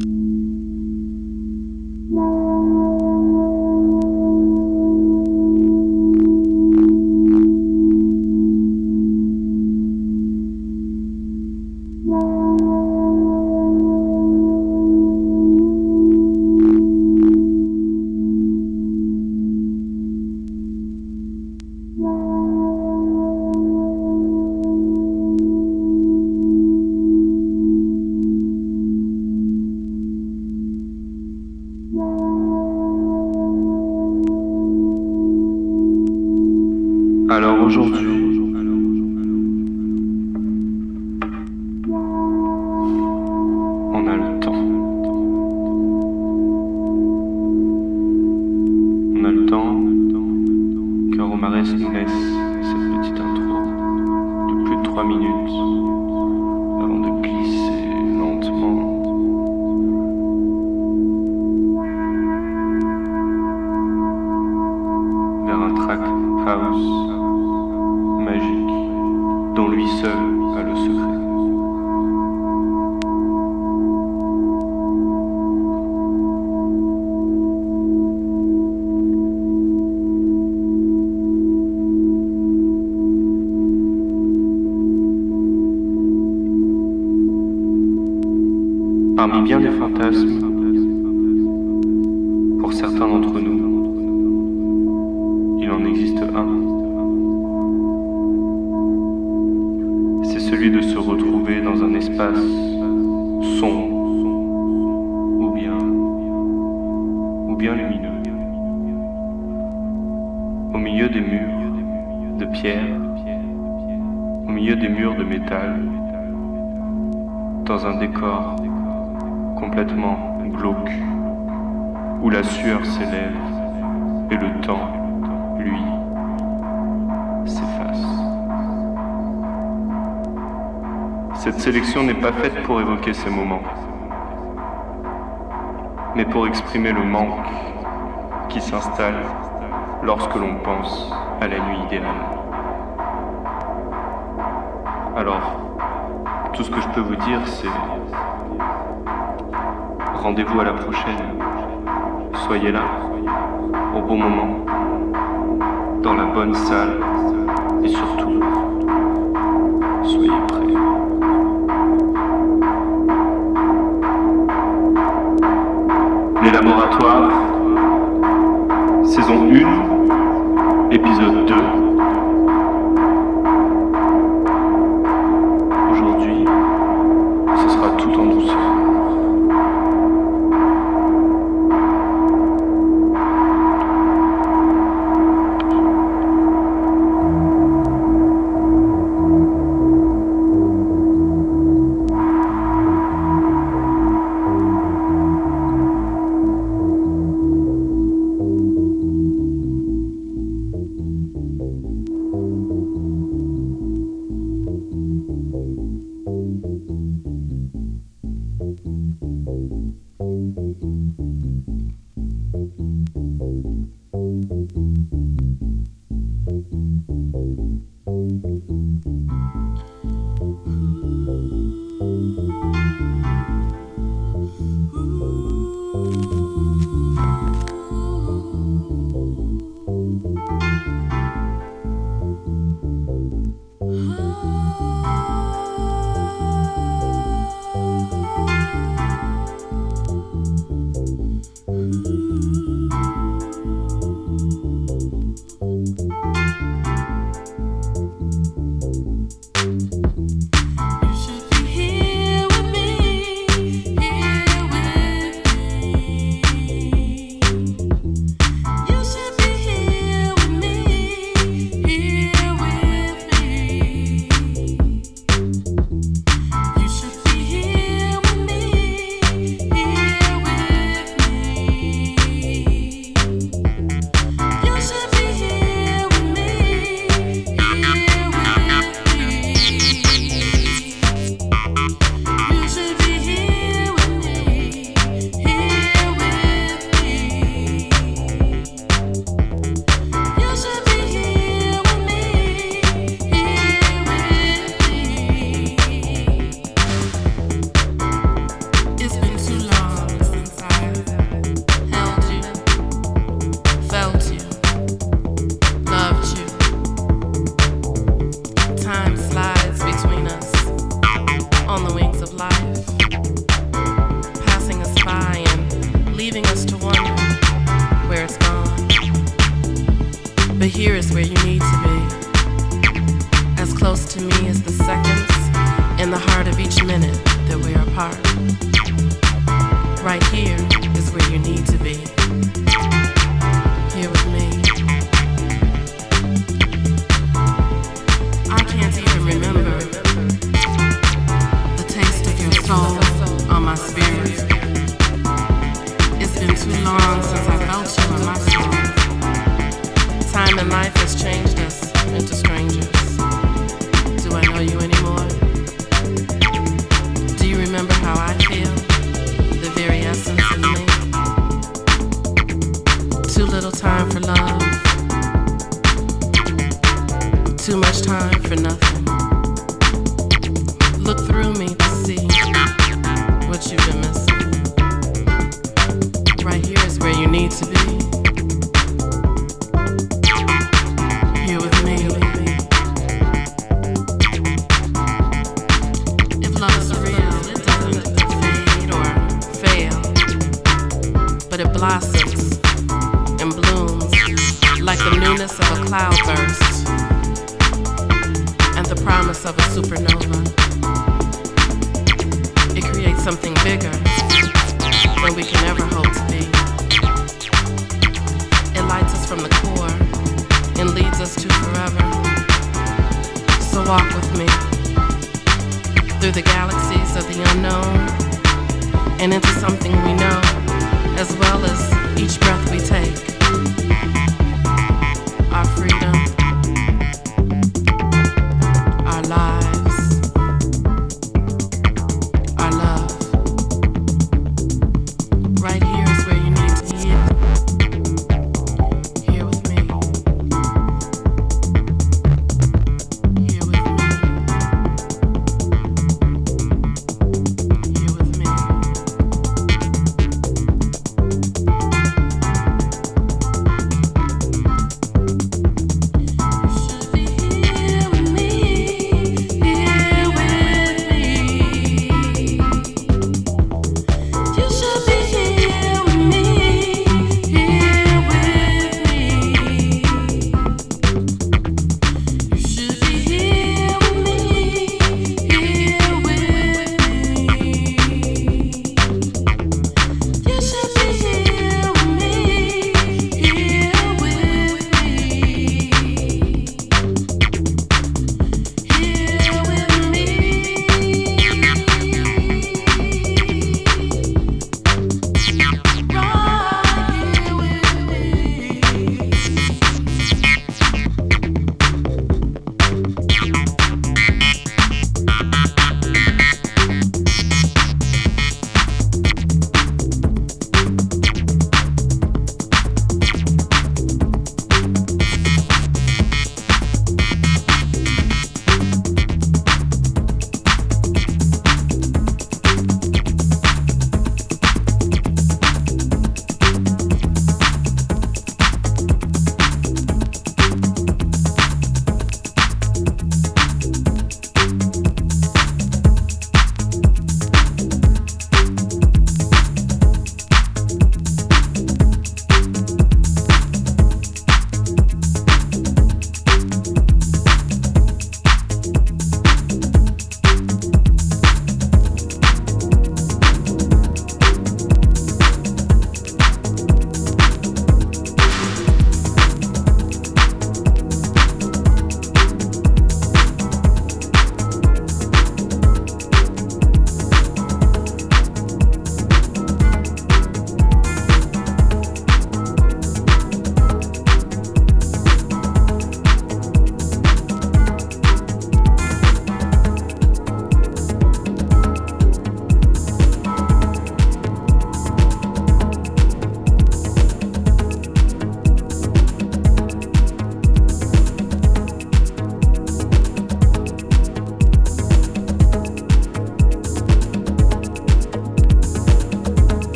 you Au milieu des murs de pierre, au milieu des murs de métal, dans un décor complètement glauque, où la sueur s'élève et le temps, lui, s'efface. Cette sélection n'est pas faite pour évoquer ces moments, mais pour exprimer le manque qui s'installe lorsque l'on pense à la nuit idéale. Alors, tout ce que je peux vous dire, c'est rendez-vous à la prochaine. Soyez là, au bon moment, dans la bonne salle, et surtout, soyez prêts. Les laboratoires, saison 1, do, do.